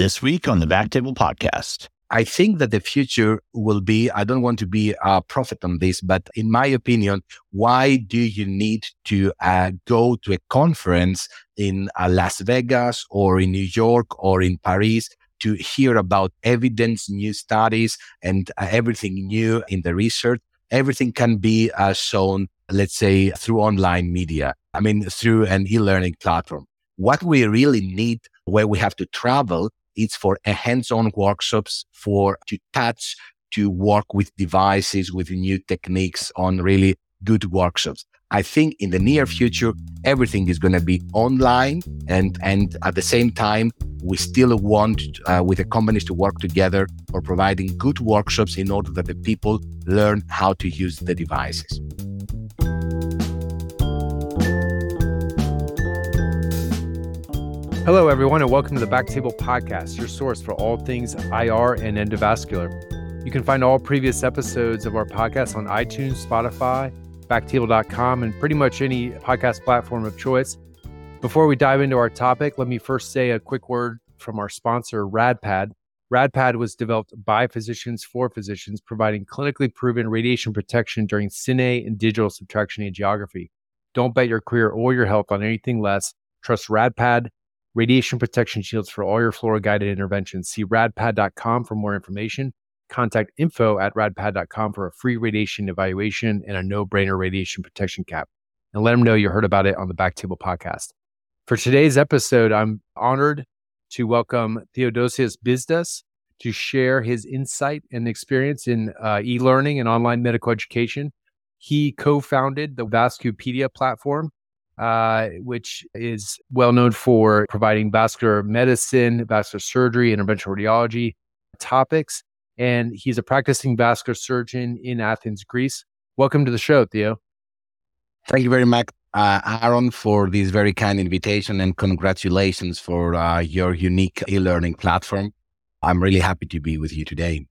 This week on the Backtable Podcast. I think that the future will be, I don't want to be a prophet on this, but in my opinion, why do you need to uh, go to a conference in uh, Las Vegas or in New York or in Paris to hear about evidence, new studies, and uh, everything new in the research? Everything can be uh, shown, let's say, through online media. I mean, through an e-learning platform. What we really need where we have to travel it's for a hands-on workshops for to touch, to work with devices, with new techniques on really good workshops. I think in the near future, everything is going to be online, and and at the same time, we still want uh, with the companies to work together for providing good workshops in order that the people learn how to use the devices. Hello, everyone, and welcome to the Backtable Podcast, your source for all things IR and endovascular. You can find all previous episodes of our podcast on iTunes, Spotify, backtable.com, and pretty much any podcast platform of choice. Before we dive into our topic, let me first say a quick word from our sponsor, RadPad. RadPad was developed by physicians for physicians, providing clinically proven radiation protection during cine and digital subtraction angiography. Don't bet your career or your health on anything less. Trust RadPad radiation protection shields for all your fluoro guided interventions. See radpad.com for more information. Contact info at radpad.com for a free radiation evaluation and a no brainer radiation protection cap. And let them know you heard about it on the Backtable podcast. For today's episode, I'm honored to welcome Theodosios Bisdas to share his insight and experience in uh, e learning and online medical education. He co founded the Vascupedia platform uh, which is well known for providing vascular medicine, vascular surgery, interventional radiology topics. And he's a practicing vascular surgeon in Athens, Greece. Welcome to the show, Theo. Thank you very much, uh, Aaron, for this very kind invitation and congratulations for uh, your unique e learning platform. I'm really happy to be with you today.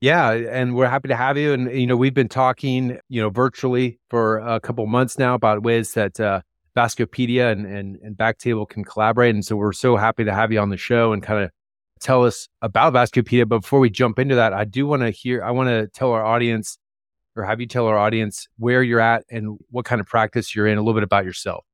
Yeah, and we're happy to have you. And you know, we've been talking, you know, virtually for a couple months now about ways that uh, Vascupedia and, and and Backtable can collaborate. And so we're so happy to have you on the show and kind of tell us about Vascupedia. But before we jump into that, I do want to hear. I want to tell our audience, or have you tell our audience where you're at and what kind of practice you're in. A little bit about yourself.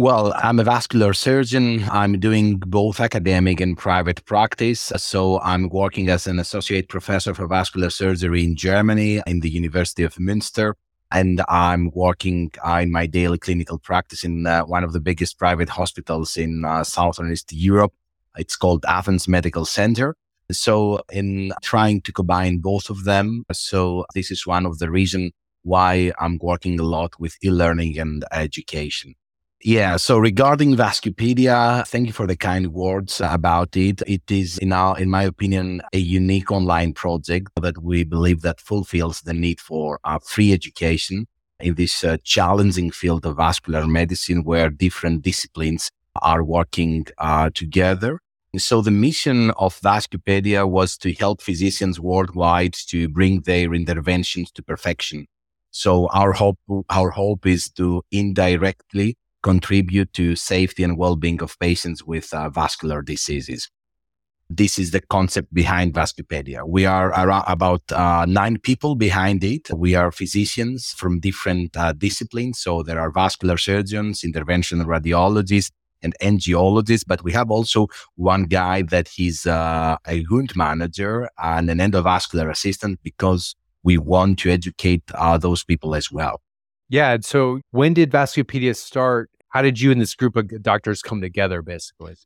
Well, I'm a vascular surgeon. I'm doing both academic and private practice. So I'm working as an associate professor for vascular surgery in Germany in the University of Münster. And I'm working uh, in my daily clinical practice in uh, one of the biggest private hospitals in uh, Southern East Europe. It's called Athens Medical Center. So in trying to combine both of them. So this is one of the reasons why I'm working a lot with e-learning and education. Yeah. So regarding Vascupedia, thank you for the kind words about it. It is, in our, in my opinion, a unique online project that we believe that fulfills the need for uh, free education in this uh, challenging field of vascular medicine where different disciplines are working uh, together. So the mission of Vascupedia was to help physicians worldwide to bring their interventions to perfection. So our hope, our hope is to indirectly contribute to safety and well-being of patients with uh, vascular diseases. This is the concept behind Vascupedia. We are around about uh, nine people behind it. We are physicians from different uh, disciplines. So there are vascular surgeons, interventional radiologists, and angiologists, but we have also one guy that he's uh, a wound manager and an endovascular assistant because we want to educate uh, those people as well. Yeah. So when did Vascupedia start? How did you and this group of doctors come together, basically?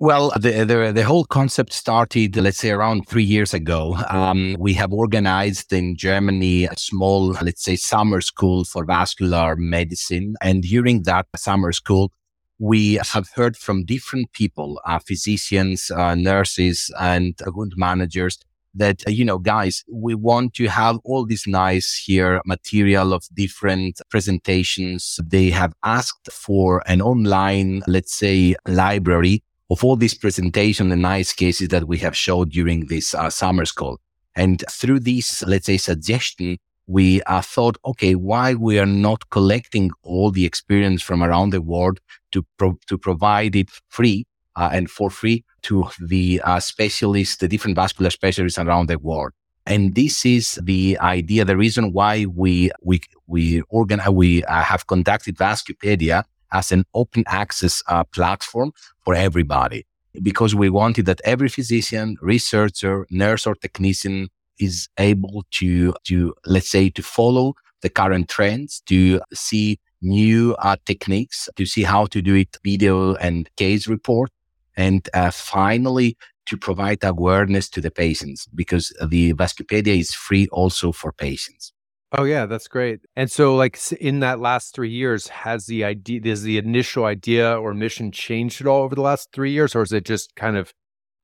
Well, the, the, the whole concept started, let's say, around three years ago. Um, we have organized in Germany a small, let's say, summer school for vascular medicine, and during that summer school, we have heard from different people, uh, physicians, uh, nurses, and wound managers that, uh, you know, guys, we want to have all this nice here material of different presentations. They have asked for an online, let's say, library of all these presentations and nice cases that we have showed during this uh, summer school. And through this, let's say, suggestion, we uh, thought, okay, why we are not collecting all the experience from around the world to pro- to provide it free uh, and for free to the uh, specialists, the different vascular specialists around the world. And this is the idea, the reason why we, we, we organize, we uh, have conducted Vascupedia as an open access uh, platform for everybody because we wanted that every physician, researcher, nurse or technician is able to, to, let's say, to follow the current trends, to see new uh, techniques, to see how to do it video and case report. And uh, finally, to provide awareness to the patients because the Vascupedia is free also for patients. Oh yeah, that's great. And so like in that last 3 years has the idea does the initial idea or mission changed at all over the last 3 years or is it just kind of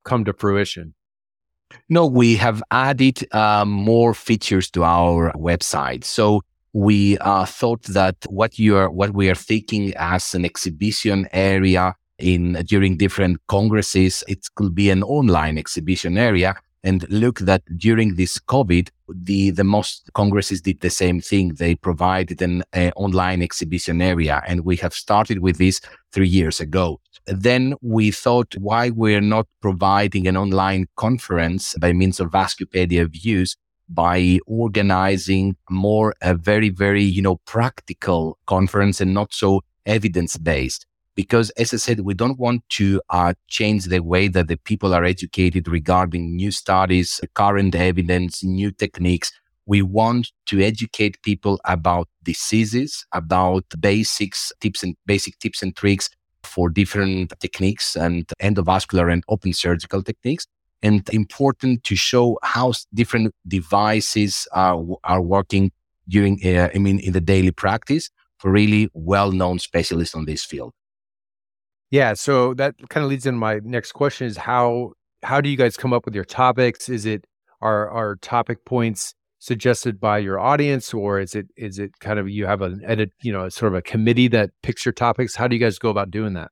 come to fruition? No, we have added uh, more features to our website. So we uh, thought that what you are, what we are thinking as an exhibition area in during different congresses, it could be an online exhibition area and look that during this COVID, the, the most congresses did the same thing. They provided an uh, online exhibition area and we have started with this three years ago. Then we thought why we're not providing an online conference by means of Vascupedia views by organizing more a very, very, you know, practical conference and not so evidence based because as I said, we don't want to uh, change the way that the people are educated regarding new studies, current evidence, new techniques. We want to educate people about diseases, about basics, tips and basic tips and tricks for different techniques and endovascular and open surgical techniques. And important to show how different devices are, are working during, uh, I mean, in the daily practice for really well-known specialists on this field. Yeah, so that kind of leads into my next question is how how do you guys come up with your topics? Is it are are topic points suggested by your audience or is it is it kind of you have an edit, you know, sort of a committee that picks your topics? How do you guys go about doing that?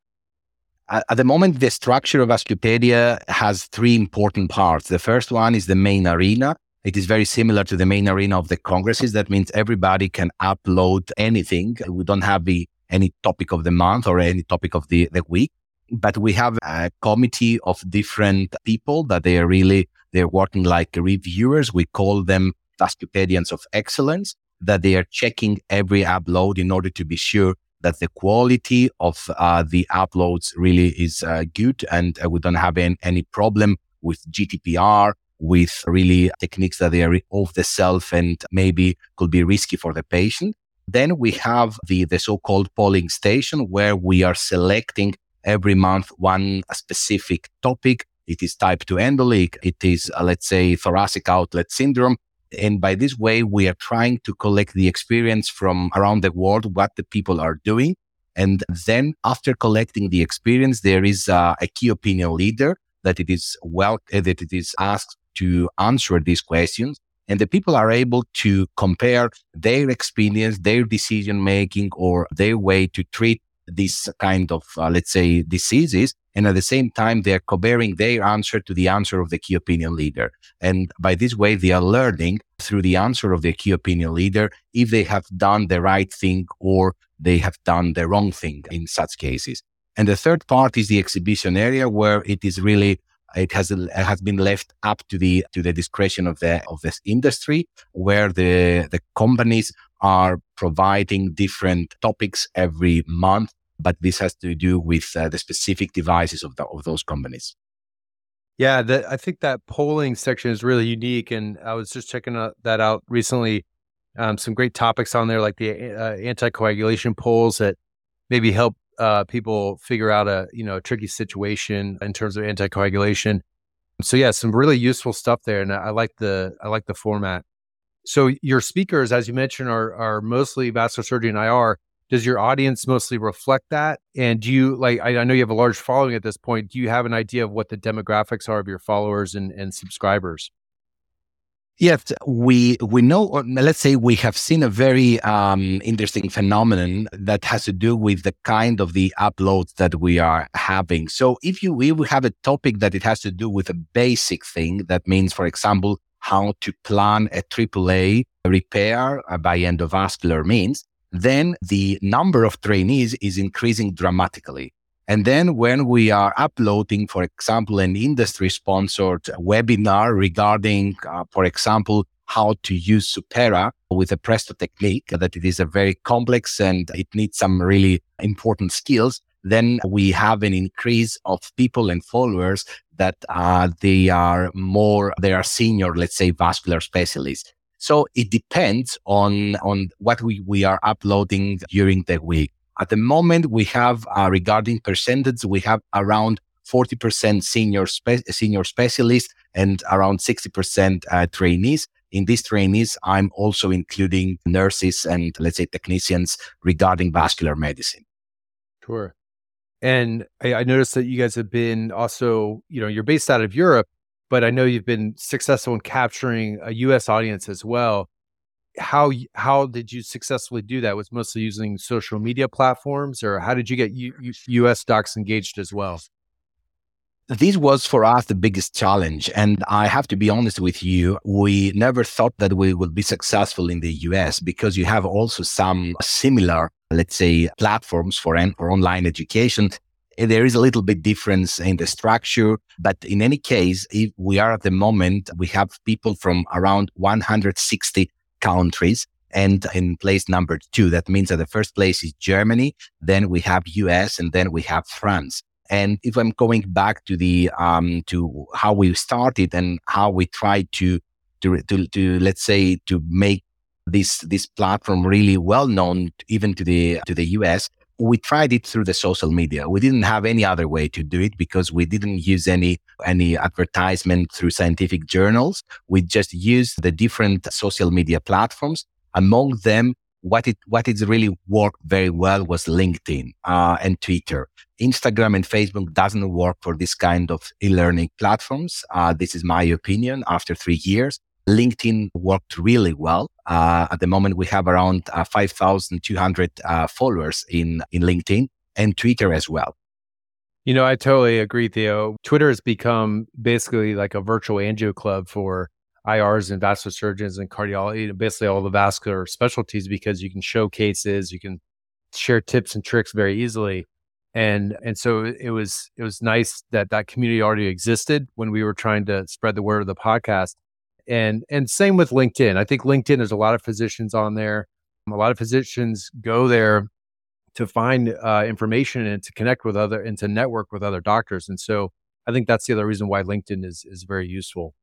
At the moment, the structure of Vascupedia has three important parts. The first one is the main arena. It is very similar to the main arena of the congresses. That means everybody can upload anything. We don't have the any topic of the month or any topic of the, the week. But we have a committee of different people that they are really, they're working like reviewers. We call them Vascupedians of excellence, that they are checking every upload in order to be sure that the quality of uh, the uploads really is uh, good and uh, we don't have any, any problem with GDPR, with really techniques that they are off the self and maybe could be risky for the patient. Then we have the, the so-called polling station where we are selecting every month one specific topic. It is type 2 endoleak. It is, uh, let's say, thoracic outlet syndrome. And by this way, we are trying to collect the experience from around the world, what the people are doing. And then after collecting the experience, there is uh, a key opinion leader that it is well, that it is asked to answer these questions and the people are able to compare their experience, their decision making, or their way to treat this kind of, uh, let's say, diseases. And at the same time, they're comparing their answer to the answer of the key opinion leader. And by this way, they are learning through the answer of the key opinion leader if they have done the right thing or they have done the wrong thing in such cases. And the third part is the exhibition area where it is really it has it has been left up to the to the discretion of the of this industry, where the the companies are providing different topics every month, but this has to do with uh, the specific devices of the, of those companies. Yeah, the, I think that polling section is really unique, and I was just checking out, that out recently. Um, some great topics on there, like the uh, anticoagulation polls that maybe help uh, people figure out a you know a tricky situation in terms of anticoagulation. So yeah, some really useful stuff there, and I like the I like the format. So your speakers, as you mentioned, are are mostly vascular surgery and IR. Does your audience mostly reflect that? And do you like? I, I know you have a large following at this point. Do you have an idea of what the demographics are of your followers and, and subscribers? Yes, we we know. Let's say we have seen a very um, interesting phenomenon that has to do with the kind of the uploads that we are having. So, if you we have a topic that it has to do with a basic thing, that means, for example, how to plan a AAA repair by endovascular means, then the number of trainees is increasing dramatically. And then when we are uploading, for example, an industry sponsored webinar regarding, uh, for example, how to use Supera with a Presto technique, that it is a very complex and it needs some really important skills, then we have an increase of people and followers that uh, they are more, they are senior, let's say, vascular specialists. So it depends on, on what we, we are uploading during the week. At the moment, we have uh, regarding percentage, we have around 40% senior, spe- senior specialists and around 60% uh, trainees. In these trainees, I'm also including nurses and let's say technicians regarding vascular medicine. Sure. And I, I noticed that you guys have been also, you know, you're based out of Europe, but I know you've been successful in capturing a U.S. audience as well. How how did you successfully do that? Was mostly using social media platforms, or how did you get U, U.S. docs engaged as well? this was for us the biggest challenge. And I have to be honest with you, we never thought that we would be successful in the US because you have also some similar, let's say, platforms for, for online education. Eh, there is a little bit difference in the structure, but in any case, we are at the moment, we have people from around 160 countries and in place number two. That means that the first place is Germany, then we have US, and then we have France. And if I'm going back to the um, to how we started and how we tried to to to, to let's say to make this this platform really well known even to the to the US, we tried it through the social media. We didn't have any other way to do it because we didn't use any any advertisement through scientific journals. We just used the different social media platforms. Among them, what it what it's really worked very well was LinkedIn uh, and Twitter. Instagram and Facebook doesn't work for this kind of e-learning platforms. Uh, this is my opinion. After three years, LinkedIn worked really well. Uh, at the moment, we have around uh, 5,200 uh, followers in in LinkedIn and Twitter as well. You know, I totally agree, Theo. Twitter has become basically like a virtual angio club for IRs and vascular surgeons and cardiology, basically all the vascular specialties, because you can show cases, you can share tips and tricks very easily. And and so it was it was nice that that community already existed when we were trying to spread the word of the podcast. And and same with LinkedIn. I think LinkedIn there's a lot of physicians on there. A lot of physicians go there to find uh, information and to connect with other and to network with other doctors. And so I think that's the other reason why LinkedIn is is very useful.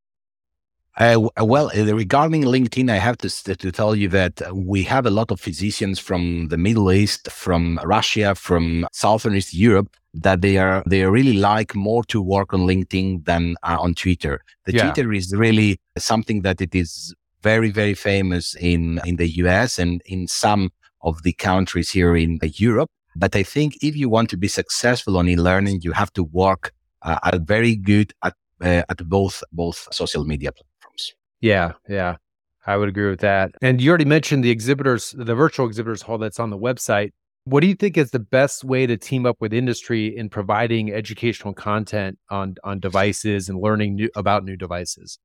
Uh, well, uh, regarding LinkedIn, I have to, to tell you that we have a lot of physicians from the Middle East, from Russia, from Southern East Europe that they are they really like more to work on LinkedIn than uh, on Twitter. The yeah. Twitter is really something that it is very very famous in in the US and in some of the countries here in Europe. But I think if you want to be successful on e-learning, you have to work uh, at very good at uh, at both both social media platforms. Yeah, yeah. I would agree with that. And you already mentioned the exhibitors, the virtual exhibitors hall that's on the website. What do you think is the best way to team up with industry in providing educational content on on devices and learning new, about new devices?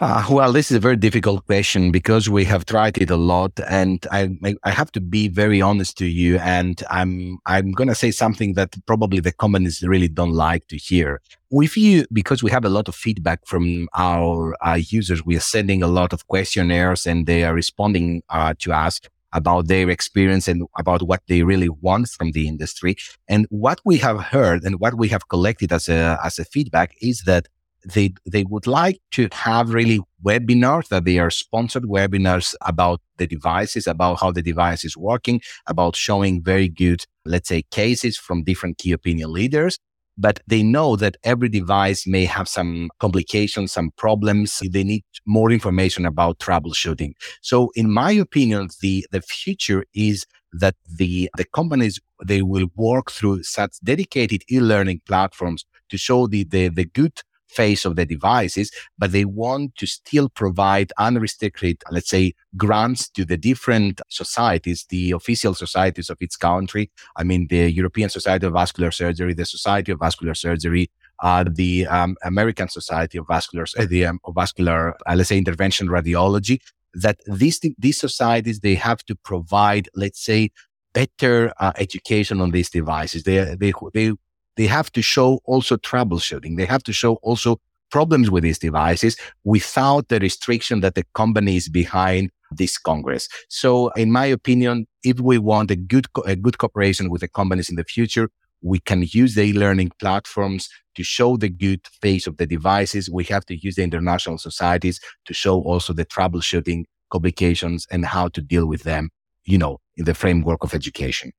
Uh, well, this is a very difficult question because we have tried it a lot, and I I have to be very honest to you, and I'm I'm gonna say something that probably the companies really don't like to hear. With you, because we have a lot of feedback from our, our users, we are sending a lot of questionnaires, and they are responding uh, to us about their experience and about what they really want from the industry. And what we have heard and what we have collected as a as a feedback is that they they would like to have really webinars that they are sponsored webinars about the devices about how the device is working about showing very good let's say cases from different key opinion leaders but they know that every device may have some complications some problems. They need more information about troubleshooting. So in my opinion the the future is that the the companies they will work through such dedicated e-learning platforms to show the the, the good face of the devices, but they want to still provide unrestricted, let's say, grants to the different societies, the official societies of each country. I mean, the European Society of Vascular Surgery, the Society of Vascular Surgery, uh, the um, American Society of Vascular, uh, the um, Vascular, uh, let's say, intervention radiology. That these these societies they have to provide, let's say, better uh, education on these devices. They, they, they, they have to show also troubleshooting. They have to show also problems with these devices without the restriction that the company is behind this Congress. So in my opinion, if we want a good, co- a good cooperation with the companies in the future, we can use the e-learning platforms to show the good face of the devices. We have to use the international societies to show also the troubleshooting complications and how to deal with them, you know, in the framework of education.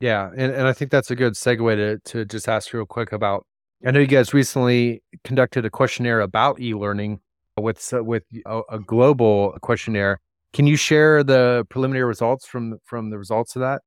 Yeah. And, and I think that's a good segue to, to just ask real quick about, I know you guys recently conducted a questionnaire about e-learning with, with a, a global questionnaire. Can you share the preliminary results from, from the results of that?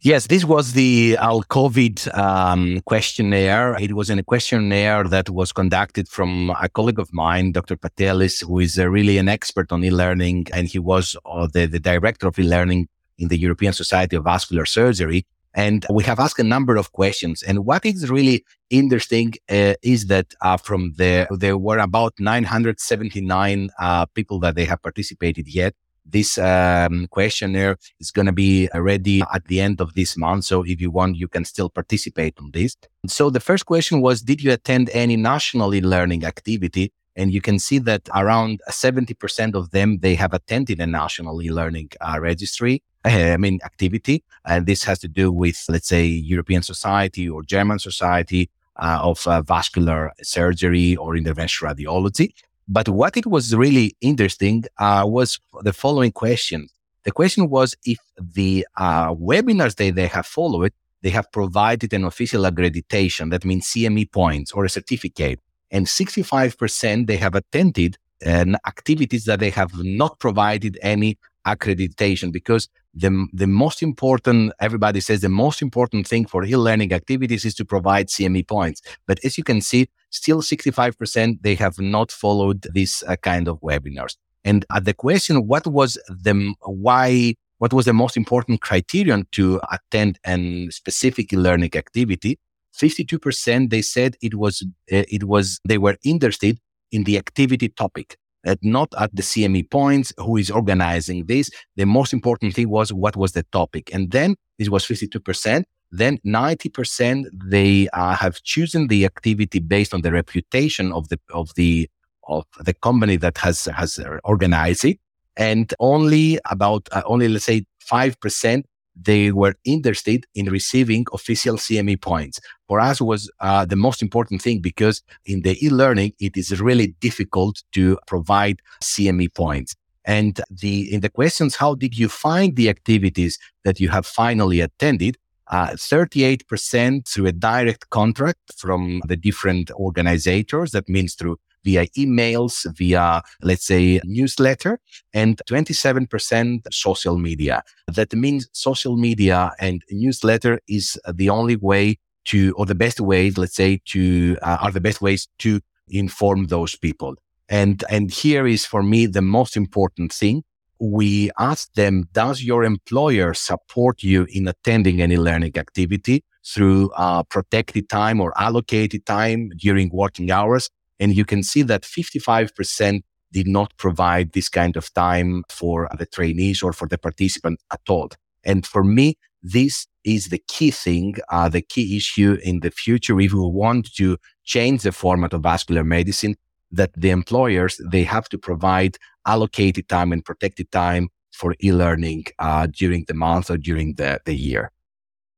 Yes, this was the Al COVID um, questionnaire. It was a questionnaire that was conducted from a colleague of mine, Dr. Patelis, who is uh, really an expert on e-learning, and he was uh, the, the director of e-learning in the European Society of Vascular Surgery. And we have asked a number of questions. And what is really interesting uh, is that uh, from the there were about 979 uh, people that they have participated yet this um, questionnaire is going to be ready at the end of this month. So if you want, you can still participate on this. So the first question was, did you attend any national e-learning activity? And you can see that around 70% of them, they have attended a national e-learning uh, registry. I mean, activity. And this has to do with, let's say, European Society or German Society uh, of uh, Vascular Surgery or Interventional Radiology. But what it was really interesting uh, was the following question. The question was if the uh, webinars that they have followed, they have provided an official accreditation. That means CME points or a certificate. And 65% they have attended and activities that they have not provided any accreditation because the, the most important, everybody says the most important thing for e-learning activities is to provide CME points. But as you can see, still 65%, they have not followed this uh, kind of webinars. And at the question, what was the, why, what was the most important criterion to attend a specific e learning activity? 52% they said it was, uh, it was, they were interested in the activity topic uh, not at the CME points, who is organizing this. The most important thing was what was the topic. And then this was 52%. Then 90% they uh, have chosen the activity based on the reputation of the, of the, of the company that has, has organized it. And only about, uh, only let's say 5% they were interested in receiving official CME points. For us was uh, the most important thing because in the e-learning, it is really difficult to provide CME points. And the, in the questions, how did you find the activities that you have finally attended? Uh, 38% through a direct contract from the different organizers. That means through via emails, via, let's say, newsletter, and 27% social media. That means social media and newsletter is the only way to, or the best ways, let's say, to, uh, are the best ways to inform those people. And, and here is for me the most important thing. We ask them, does your employer support you in attending any learning activity through uh, protected time or allocated time during working hours? And you can see that 55% did not provide this kind of time for the trainees or for the participant at all. And for me, this is the key thing, uh, the key issue in the future. If we want to change the format of vascular medicine, that the employers, they have to provide allocated time and protected time for e-learning uh, during the month or during the, the year.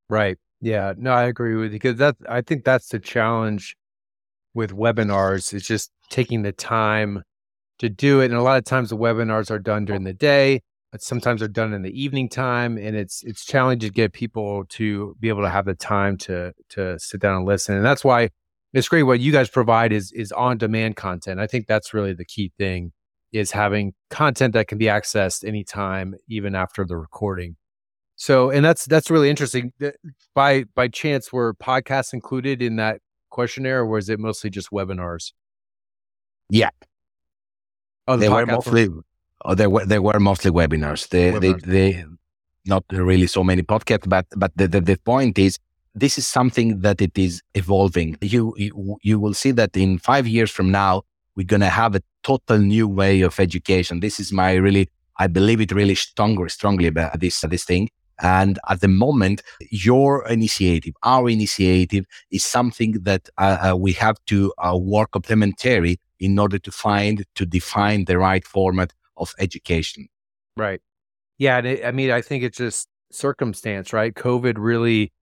Right. Yeah. No, I agree with you because that I think that's the challenge with webinars is just taking the time to do it. And a lot of times the webinars are done during the day, but sometimes they're done in the evening time. And it's it's challenging to get people to be able to have the time to to sit down and listen. And that's why it's great what you guys provide is is on demand content. I think that's really the key thing is having content that can be accessed anytime, even after the recording. So, and that's that's really interesting. By by chance, were podcasts included in that questionnaire, or was it mostly just webinars? Yeah. Oh, the they were mostly. Oh, they were they were mostly webinars. They webinars. they they not really so many podcasts, but but the, the, the point is this is something that it is evolving. You, you you will see that in five years from now we're gonna have a total new way of education. This is my really I believe it really strongly strongly about this this thing. And at the moment, your initiative, our initiative is something that uh, uh, we have to uh, work complementary in order to find, to define the right format of education. Right. Yeah. It, I mean, I think it's just circumstance, right? COVID really,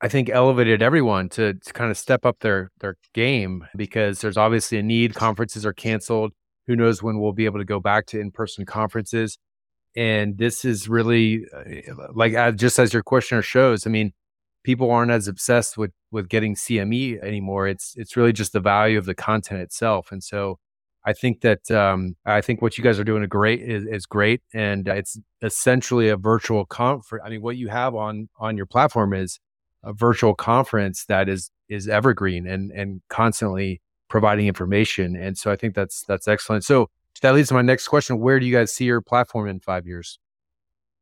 I think, elevated everyone to, to kind of step up their their game because there's obviously a need. Conferences are canceled. Who knows when we'll be able to go back to in person conferences? And this is really uh, like uh, just as your questioner shows. I mean, people aren't as obsessed with with getting CME anymore. It's it's really just the value of the content itself. And so I think that um, I think what you guys are doing great is, is great, and it's essentially a virtual conference. I mean, what you have on on your platform is a virtual conference that is is evergreen and and constantly providing information. And so I think that's that's excellent. So that leads to my next question: Where do you guys see your platform in five years?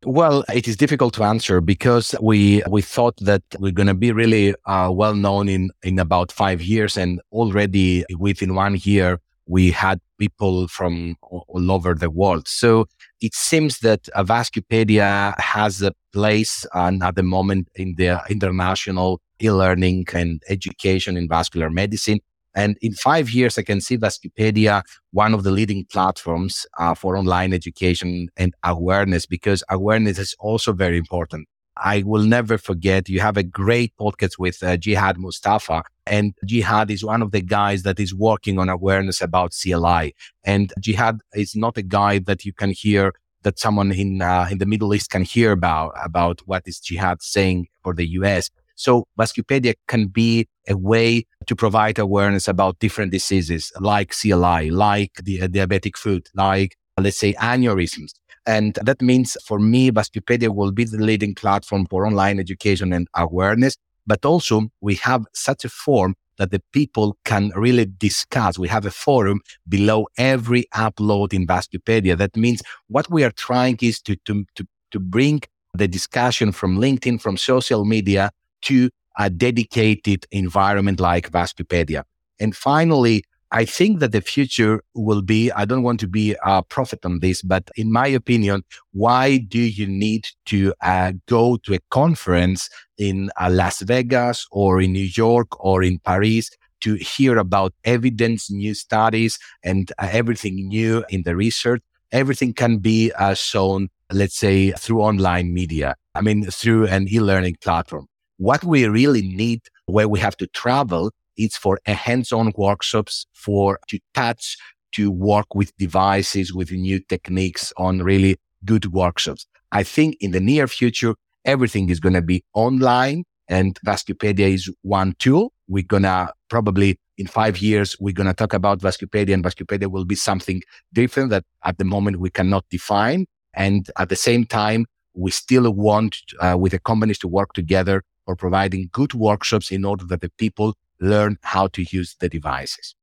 Well, it is difficult to answer because we we thought that we're going to be really uh, well known in in about five years, and already within one year we had people from all over the world. So it seems that Vascupedia has a place and at the moment in the international e-learning and education in vascular medicine. And in five years, I can see Vascupedia, one of the leading platforms uh, for online education and awareness, because awareness is also very important. I will never forget. You have a great podcast with uh, Jihad Mustapha, and Jihad is one of the guys that is working on awareness about CLI. And Jihad is not a guy that you can hear that someone in uh, in the Middle East can hear about about what is Jihad saying for the US. So Vascupedia can be a way to provide awareness about different diseases like CLI, like the diabetic foot, like let's say aneurysms. And that means for me, Vascupedia will be the leading platform for online education and awareness. But also we have such a form that the people can really discuss. We have a forum below every upload in Vascupedia. That means what we are trying is to, to, to, to bring the discussion from LinkedIn, from social media to a dedicated environment like Vascupedia. And finally, I think that the future will be, I don't want to be a prophet on this, but in my opinion, why do you need to uh, go to a conference in uh, Las Vegas or in New York or in Paris to hear about evidence, new studies and uh, everything new in the research? Everything can be uh, shown, let's say through online media. I mean, through an e-learning platform. What we really need where we have to travel is for a hands-on workshops for to touch, to work with devices, with new techniques on really good workshops. I think in the near future, everything is going to be online and Vascupedia is one tool. We're going to probably in five years, we're going to talk about Vascupedia and Vascupedia will be something different that at the moment we cannot define. And at the same time, we still want uh, with the companies to work together for providing good workshops in order that the people learn how to use the devices.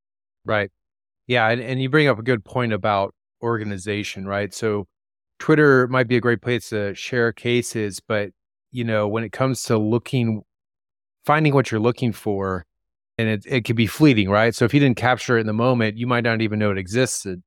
Right. Yeah. And, and you bring up a good point about organization, right? So Twitter might be a great place to share cases, but you know, when it comes to looking, finding what you're looking for, and it, it could be fleeting, right? So if you didn't capture it in the moment, you might not even know it existed.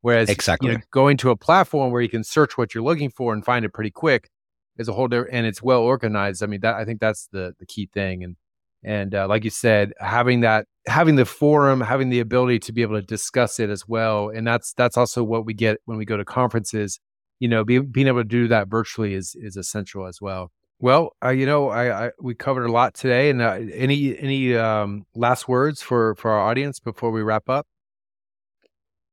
Whereas exactly. you know, going to a platform where you can search what you're looking for and find it pretty quick is a whole different, and it's well organized. I mean, that I think that's the the key thing. And and uh, like you said having that having the forum having the ability to be able to discuss it as well. And that's that's also what we get when we go to conferences. You know be, being able to do that virtually is is essential as well. Well uh, you know I, I, we covered a lot today. And uh, any any um, last words for for our audience before we wrap up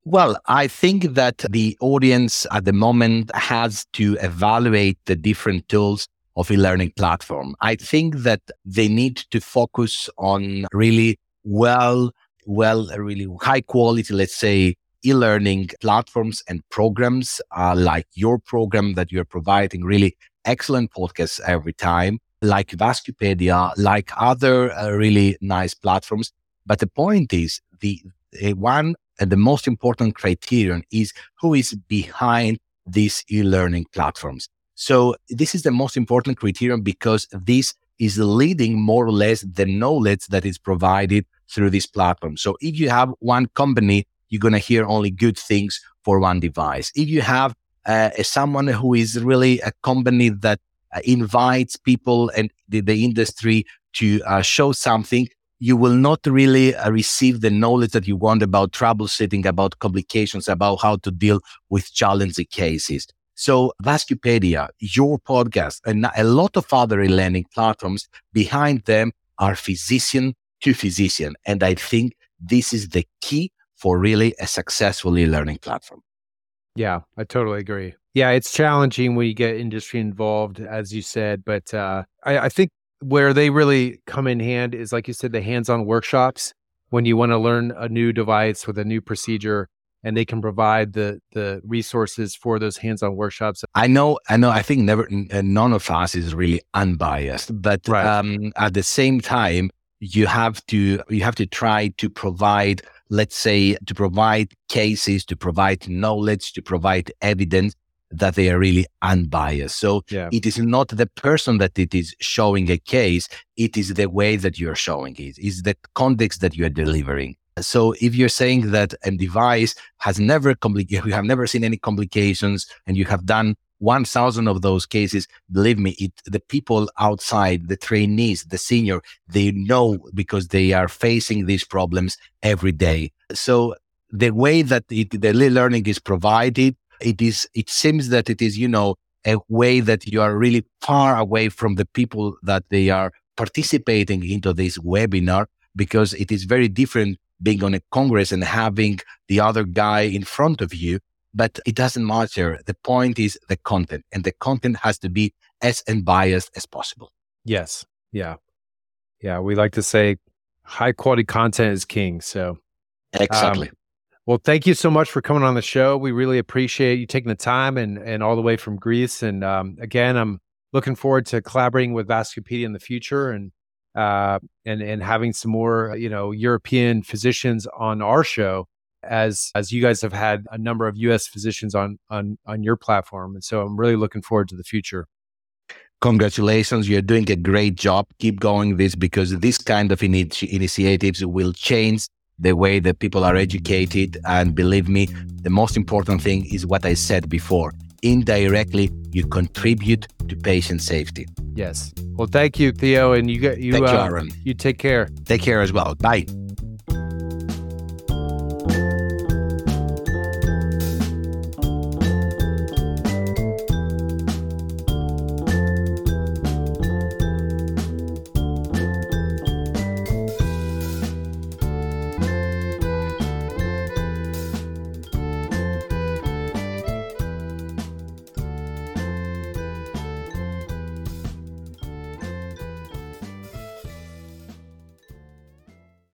well, I think that the audience at the moment has to evaluate the different tools of e-learning platform. I think that they need to focus on really well, well, really high quality, let's say, e-learning platforms and programs uh, like your program that you're providing really excellent podcasts every time, like Vascupedia, like other uh, really nice platforms. But the point is the, the one and the most important criterion is who is behind these e-learning platforms. So this is the most important criterion because this is leading more or less the knowledge that is provided through this platform. So if you have one company, you're going to hear only good things for one device. If you have uh, someone who is really a company that uh, invites people and the, the industry to uh, show something, you will not really uh, receive the knowledge that you want about troubleshooting, about complications, about how to deal with challenging cases. So Vascupedia, your podcast, and a lot of other e-learning platforms behind them are physician to physician. And I think this is the key for really a successful e-learning platform. Yeah, I totally agree. Yeah, it's challenging when you get industry involved, as you said, but uh, I, I think where they really come in hand is, like you said, the hands-on workshops when you want to learn a new device with a new procedure and they can provide the the resources for those hands-on workshops. I know, I know. I think never, none of us is really unbiased, but Right. um, at the same time, you have to you have to try to provide, let's say, to provide cases, to provide knowledge, to provide evidence that they are really unbiased. So Yeah. it is not the person that it is showing a case; it is the way that you are showing. It's the context that you are delivering. So if you're saying that a device has never compli- you have never seen any complications and you have done 1000 of those cases, believe me, it, the people outside, the trainees, the senior, they know because they are facing these problems every day. So the way that it, the learning is provided, it is, it seems that it is, you know, a way that you are really far away from the people that they are participating into this webinar because it is very different being on a congress and having the other guy in front of you but it doesn't matter the point is the content and the content has to be as unbiased as possible Yes. Yeah. Yeah. We like to say high quality content is king. So, um, exactly well, thank you so much for coming on the show. We really appreciate you taking the time and, and all the way from Greece. And um, again, I'm looking forward to collaborating with Vascupedia in the future and uh, and and having some more you know European physicians on our show as as you guys have had a number of U.S. physicians on on on your platform. And so I'm really looking forward to the future. congratulations you're doing a great job keep going this because this kind of initi- initiatives will change the way that people are educated. And believe me the most important thing is what i said before. Indirectly you contribute to patient safety. Yes. Well, thank you, Theo, and you get you thank you uh, aaron. you take care. take care as well. Bye